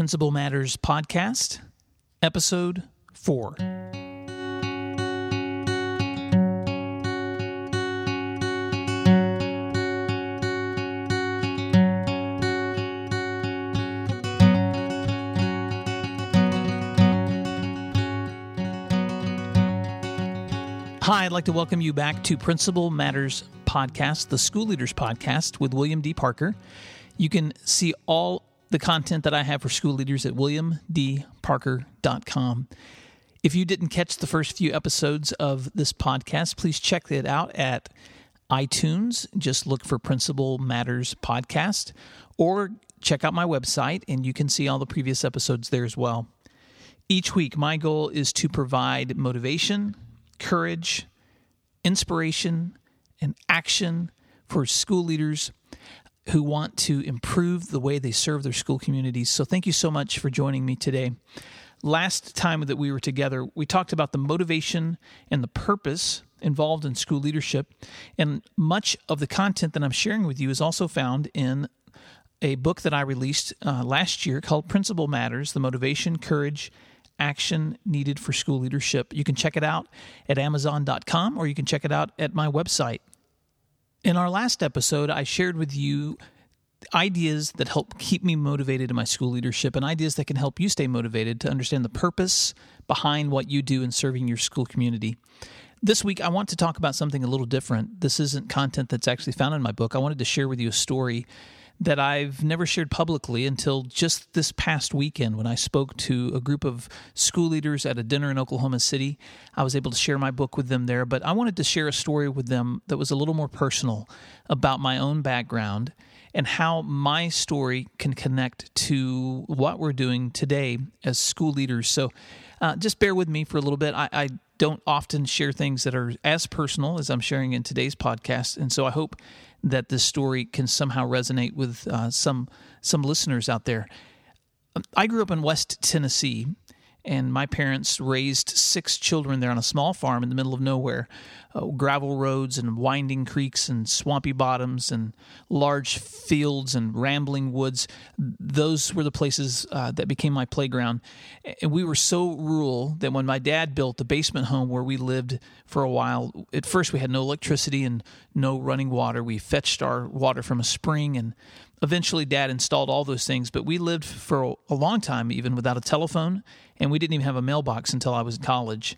Principal Matters Podcast, Episode 4. Hi, I'd like to welcome you back to Principal Matters Podcast, the School Leaders Podcast with William D. Parker. You can see all the content that I have for school leaders at williamdparker.com. If you didn't catch the first few episodes of this podcast, please check it out at iTunes. Just look for Principal Matters Podcast or check out my website and you can see all the previous episodes there as well. Each week, my goal is to provide motivation, courage, inspiration, and action for school leaders who want to improve the way they serve their school communities. So, thank you so much for joining me today. Last time that we were together, we talked about the motivation and the purpose involved in school leadership. And much of the content that I'm sharing with you is also found in a book that I released uh, last year called Principal Matters The Motivation, Courage, Action Needed for School Leadership. You can check it out at Amazon.com or you can check it out at my website, in our last episode, I shared with you ideas that help keep me motivated in my school leadership and ideas that can help you stay motivated to understand the purpose behind what you do in serving your school community. This week, I want to talk about something a little different. This isn't content that's actually found in my book. I wanted to share with you a story that I've never shared publicly until just this past weekend when I spoke to a group of school leaders at a dinner in Oklahoma City. I was able to share my book with them there, but I wanted to share a story with them that was a little more personal about my own background and how my story can connect to what we're doing today as school leaders. So uh, just bear with me for a little bit. I, I don't often share things that are as personal as I'm sharing in today's podcast. And so I hope that this story can somehow resonate with uh, some some listeners out there. I grew up in West Tennessee, and my parents raised six children there on a small farm in the middle of nowhere. Uh, gravel roads and winding creeks and swampy bottoms and large fields and rambling woods. Those were the places uh, that became my playground. And we were so rural that when my dad built the basement home where we lived for a while, at first we had no electricity and no running water. We fetched our water from a spring and eventually dad installed all those things but we lived for a long time even without a telephone and we didn't even have a mailbox until i was in college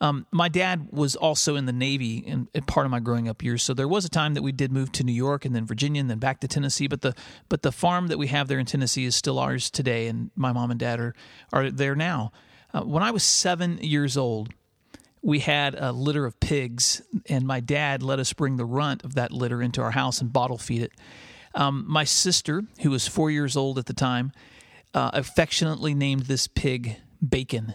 um, my dad was also in the Navy in, in, part of my growing up years, so there was a time that we did move to New York and then Virginia and then back to Tennessee. But the but the farm that we have there in Tennessee is still ours today, and my mom and dad are are there now. Uh, when I was seven years old, we had a litter of pigs, and my dad let us bring the runt of that litter into our house and bottle feed it. Um, my sister, who was four years old at the time, uh, affectionately named this pig Bacon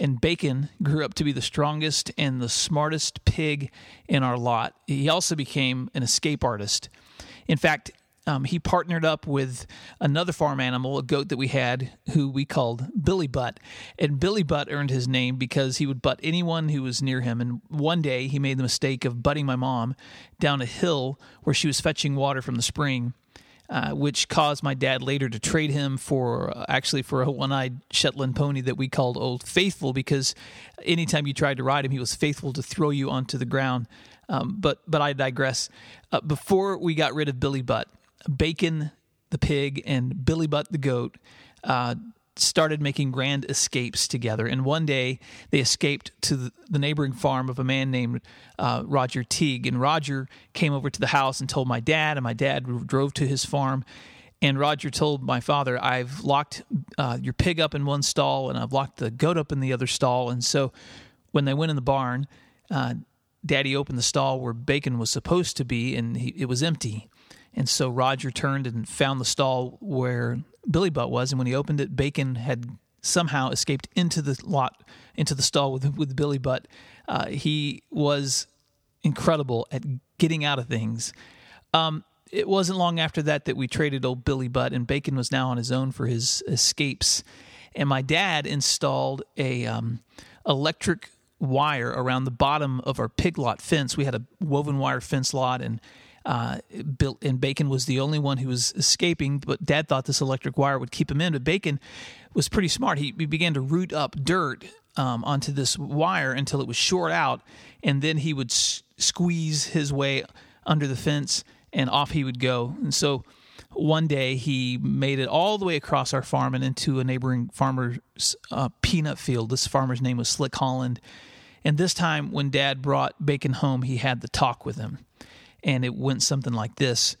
and Bacon grew up to be the strongest and the smartest pig in our lot. He also became an escape artist. In fact, um, he partnered up with another farm animal, a goat that we had, who we called Billy Butt. And Billy Butt earned his name because he would butt anyone who was near him. And one day he made the mistake of butting my mom down a hill where she was fetching water from the spring. Uh, which caused my dad later to trade him for uh, actually for a one-eyed Shetland pony that we called Old Faithful because anytime you tried to ride him, he was faithful to throw you onto the ground. Um, but but I digress. Uh, before we got rid of Billy Butt, Bacon the pig and Billy Butt the goat uh, started making grand escapes together. And one day they escaped to the neighboring farm of a man named uh, Roger Teague. And Roger came over to the house and told my dad, and my dad drove to his farm. And Roger told my father, I've locked uh, your pig up in one stall and I've locked the goat up in the other stall. And so when they went in the barn, uh, Daddy opened the stall where Bacon was supposed to be, and he, it was empty. And so Roger turned and found the stall where Billy Butt was, and when he opened it, Bacon had somehow escaped into the lot, into the stall with with Billy Butt. Uh, he was incredible at getting out of things. Um, it wasn't long after that that we traded old Billy Butt, and Bacon was now on his own for his escapes. And my dad installed a um, electric wire around the bottom of our pig lot fence. We had a woven wire fence lot, and Uh, built and Bacon was the only one who was escaping, but Dad thought this electric wire would keep him in. But Bacon was pretty smart. He, he began to root up dirt um, onto this wire until it was short out, and then he would s- squeeze his way under the fence, and off he would go. And so one day he made it all the way across our farm and into a neighboring farmer's uh, peanut field. This farmer's name was Slick Holland. And this time, when Dad brought Bacon home, he had the talk with him and it went something like this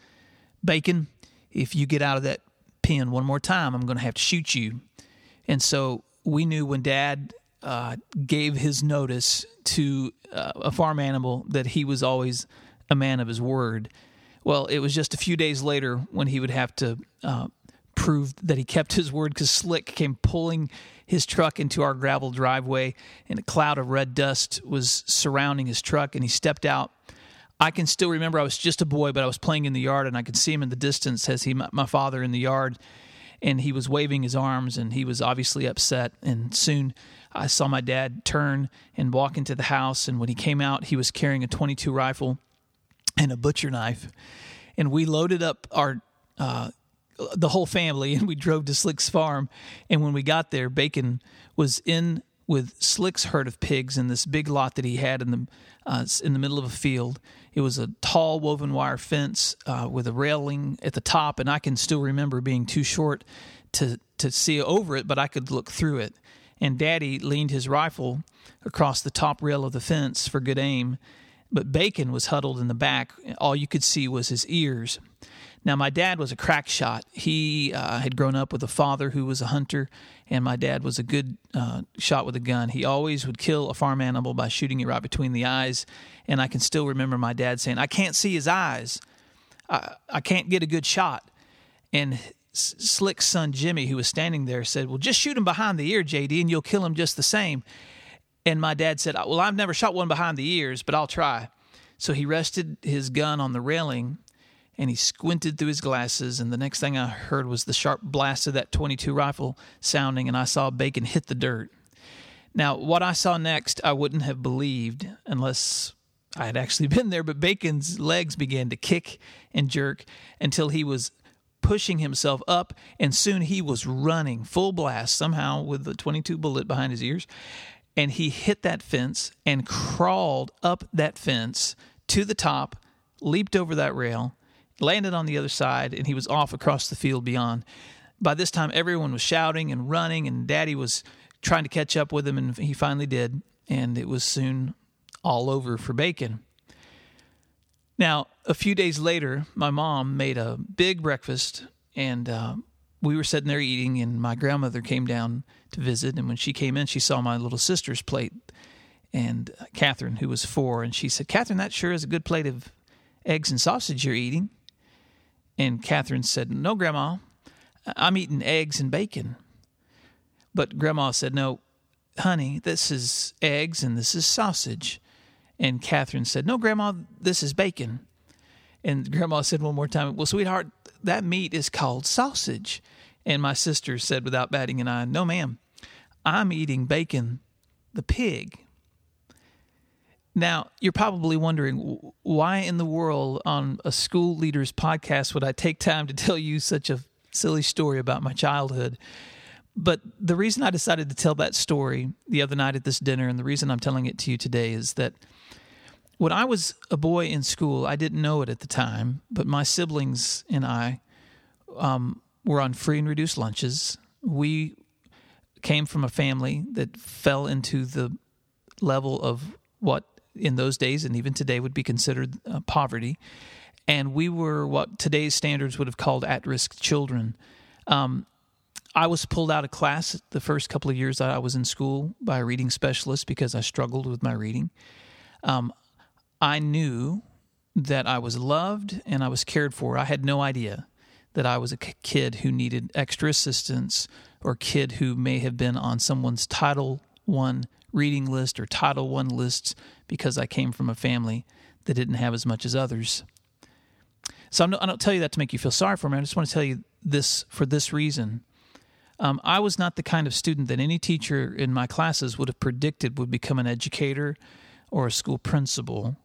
Bacon, if you get out of that pen one more time, I'm going to have to shoot you. And so we knew when Dad uh, gave his notice to uh, a farm animal that he was always a man of his word. Well, it was just a few days later when he would have to uh, prove that he kept his word because Slick came pulling his truck into our gravel driveway, and a cloud of red dust was surrounding his truck, and he stepped out I can still remember I was just a boy, but I was playing in the yard and I could see him in the distance as he met my father in the yard and he was waving his arms and he was obviously upset. And soon I saw my dad turn and walk into the house. And when he came out, he was carrying a 22 rifle and a butcher knife. And we loaded up our, uh, the whole family and we drove to Slick's farm. And when we got there, Bacon was in with Slick's herd of pigs in this big lot that he had in the uh, in the middle of a field. It was a tall woven wire fence uh, with a railing at the top, and I can still remember being too short to to see over it, but I could look through it. And Daddy leaned his rifle across the top rail of the fence for good aim, but Bacon was huddled in the back. All you could see was his ears. Now, my dad was a crack shot. He uh, had grown up with a father who was a hunter, and my dad was a good uh, shot with a gun. He always would kill a farm animal by shooting it right between the eyes. And I can still remember my dad saying, I can't see his eyes. I, I can't get a good shot. And Slick's son, Jimmy, who was standing there, said, Well, just shoot him behind the ear, JD, and you'll kill him just the same. And my dad said, Well, I've never shot one behind the ears, but I'll try. So he rested his gun on the railing and he squinted through his glasses and the next thing i heard was the sharp blast of that 22 rifle sounding and i saw bacon hit the dirt. Now what i saw next i wouldn't have believed unless i had actually been there but bacon's legs began to kick and jerk until he was pushing himself up and soon he was running full blast somehow with the 22 bullet behind his ears. And he hit that fence and crawled up that fence to the top leaped over that rail landed on the other side, and he was off across the field beyond. By this time, everyone was shouting and running, and Daddy was trying to catch up with him, and he finally did. And it was soon all over for Bacon. Now, a few days later, my mom made a big breakfast, and uh, we were sitting there eating, and my grandmother came down to visit. And when she came in, she saw my little sister's plate, and uh, Catherine, who was four, and she said, Catherine, that sure is a good plate of eggs and sausage you're eating. And Catherine said, No, Grandma, I'm eating eggs and bacon. But Grandma said, No, honey, this is eggs and this is sausage. And Catherine said, No, Grandma, this is bacon. And Grandma said one more time, Well, sweetheart, that meat is called sausage. And my sister said without batting an eye, No, ma'am, I'm eating bacon, the pig. Now, you're probably wondering why in the world on a school leader's podcast would I take time to tell you such a silly story about my childhood? But the reason I decided to tell that story the other night at this dinner, and the reason I'm telling it to you today, is that when I was a boy in school, I didn't know it at the time, but my siblings and I um, were on free and reduced lunches. We came from a family that fell into the level of what in those days and even today would be considered uh, poverty. And we were what today's standards would have called at risk children. Um, I was pulled out of class the first couple of years that I was in school by a reading specialist because I struggled with my reading. Um, I knew that I was loved and I was cared for. I had no idea that I was a kid who needed extra assistance or kid who may have been on someone's Title One reading list or Title One lists because I came from a family that didn't have as much as others. So I'm, I don't tell you that to make you feel sorry for me. I just want to tell you this for this reason. Um, I was not the kind of student that any teacher in my classes would have predicted would become an educator or a school principal.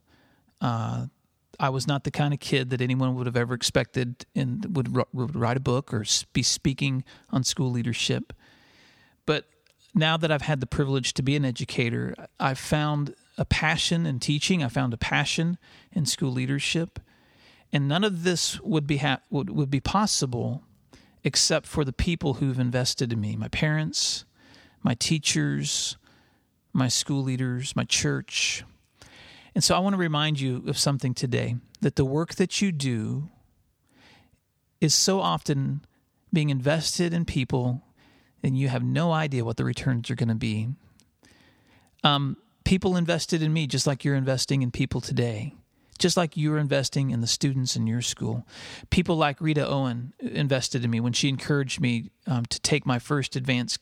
Uh, I was not the kind of kid that anyone would have ever expected and would, would write a book or be speaking on school leadership. Now that I've had the privilege to be an educator, I've found a passion in teaching. I found a passion in school leadership, and none of this would be ha- would, would be possible except for the people who've invested in me: my parents, my teachers, my school leaders, my church. And so I want to remind you of something today that the work that you do is so often being invested in people and you have no idea what the returns are going to be. Um, people invested in me just like you're investing in people today, just like you're investing in the students in your school. People like Rita Owen invested in me when she encouraged me um, to take my first advanced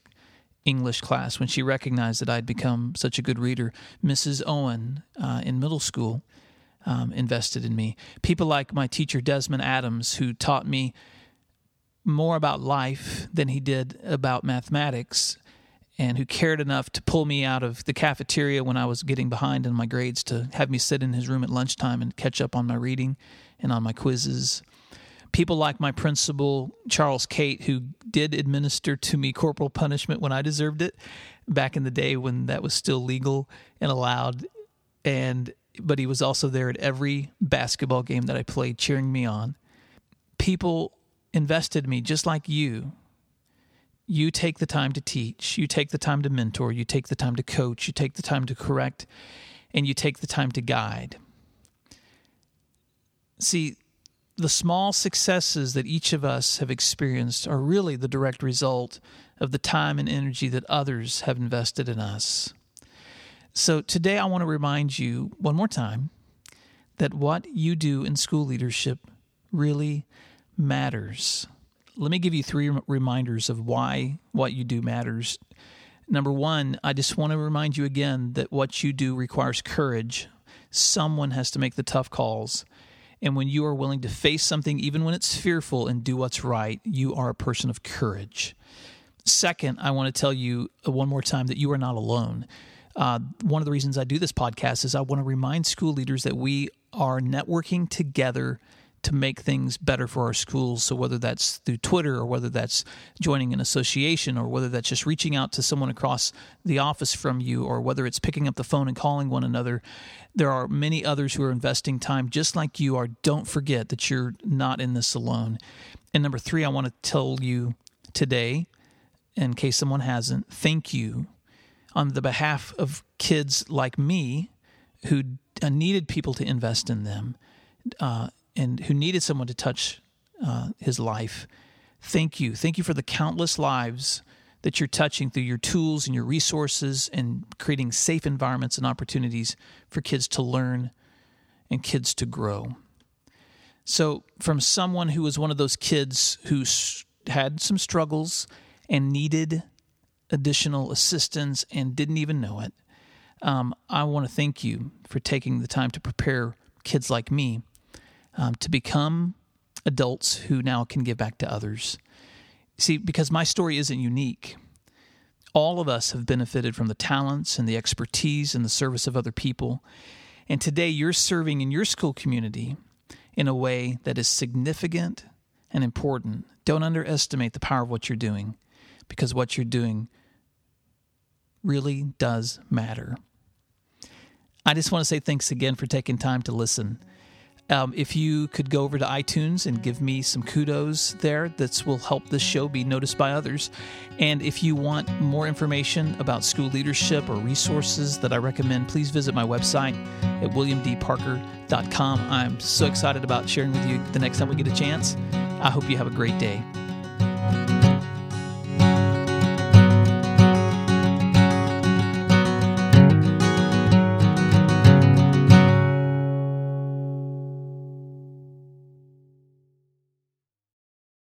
English class when she recognized that I'd become such a good reader. Mrs. Owen uh, in middle school um, invested in me. People like my teacher, Desmond Adams, who taught me more about life than he did about mathematics and who cared enough to pull me out of the cafeteria when I was getting behind in my grades to have me sit in his room at lunchtime and catch up on my reading and on my quizzes people like my principal, Charles Kate, who did administer to me corporal punishment when I deserved it back in the day when that was still legal and allowed. And but he was also there at every basketball game that I played, cheering me on. People invested me just like you. You take the time to teach, you take the time to mentor, you take the time to coach, you take the time to correct, and you take the time to guide. See, the small successes that each of us have experienced are really the direct result of the time and energy that others have invested in us. So today I want to remind you one more time that what you do in school leadership really matters. Let me give you three reminders of why what you do matters. Number one, I just want to remind you again that what you do requires courage. Someone has to make the tough calls. And when you are willing to face something, even when it's fearful, and do what's right, you are a person of courage. Second, I want to tell you one more time that you are not alone. Uh, one of the reasons I do this podcast is I want to remind school leaders that we are networking together to make things better for our schools. So whether that's through Twitter or whether that's joining an association or whether that's just reaching out to someone across the office from you or whether it's picking up the phone and calling one another, there are many others who are investing time just like you are. Don't forget that you're not in this alone. And number 3, I want to tell you today in case someone hasn't, thank you on the behalf of kids like me who needed people to invest in them. Uh, and who needed someone to touch uh, his life. Thank you. Thank you for the countless lives that you're touching through your tools and your resources and creating safe environments and opportunities for kids to learn and kids to grow. So, from someone who was one of those kids who had some struggles and needed additional assistance and didn't even know it, um, I want to thank you for taking the time to prepare kids like me um, to become adults who now can give back to others. See, because my story isn't unique. All of us have benefited from the talents and the expertise and the service of other people. And today you're serving in your school community in a way that is significant and important. Don't underestimate the power of what you're doing because what you're doing really does matter. I just want to say thanks again for taking time to listen. Um, if you could go over to iTunes and give me some kudos there, that will help this show be noticed by others. And if you want more information about school leadership or resources that I recommend, please visit my website at williamdparker.com. I'm so excited about sharing with you the next time we get a chance. I hope you have a great day.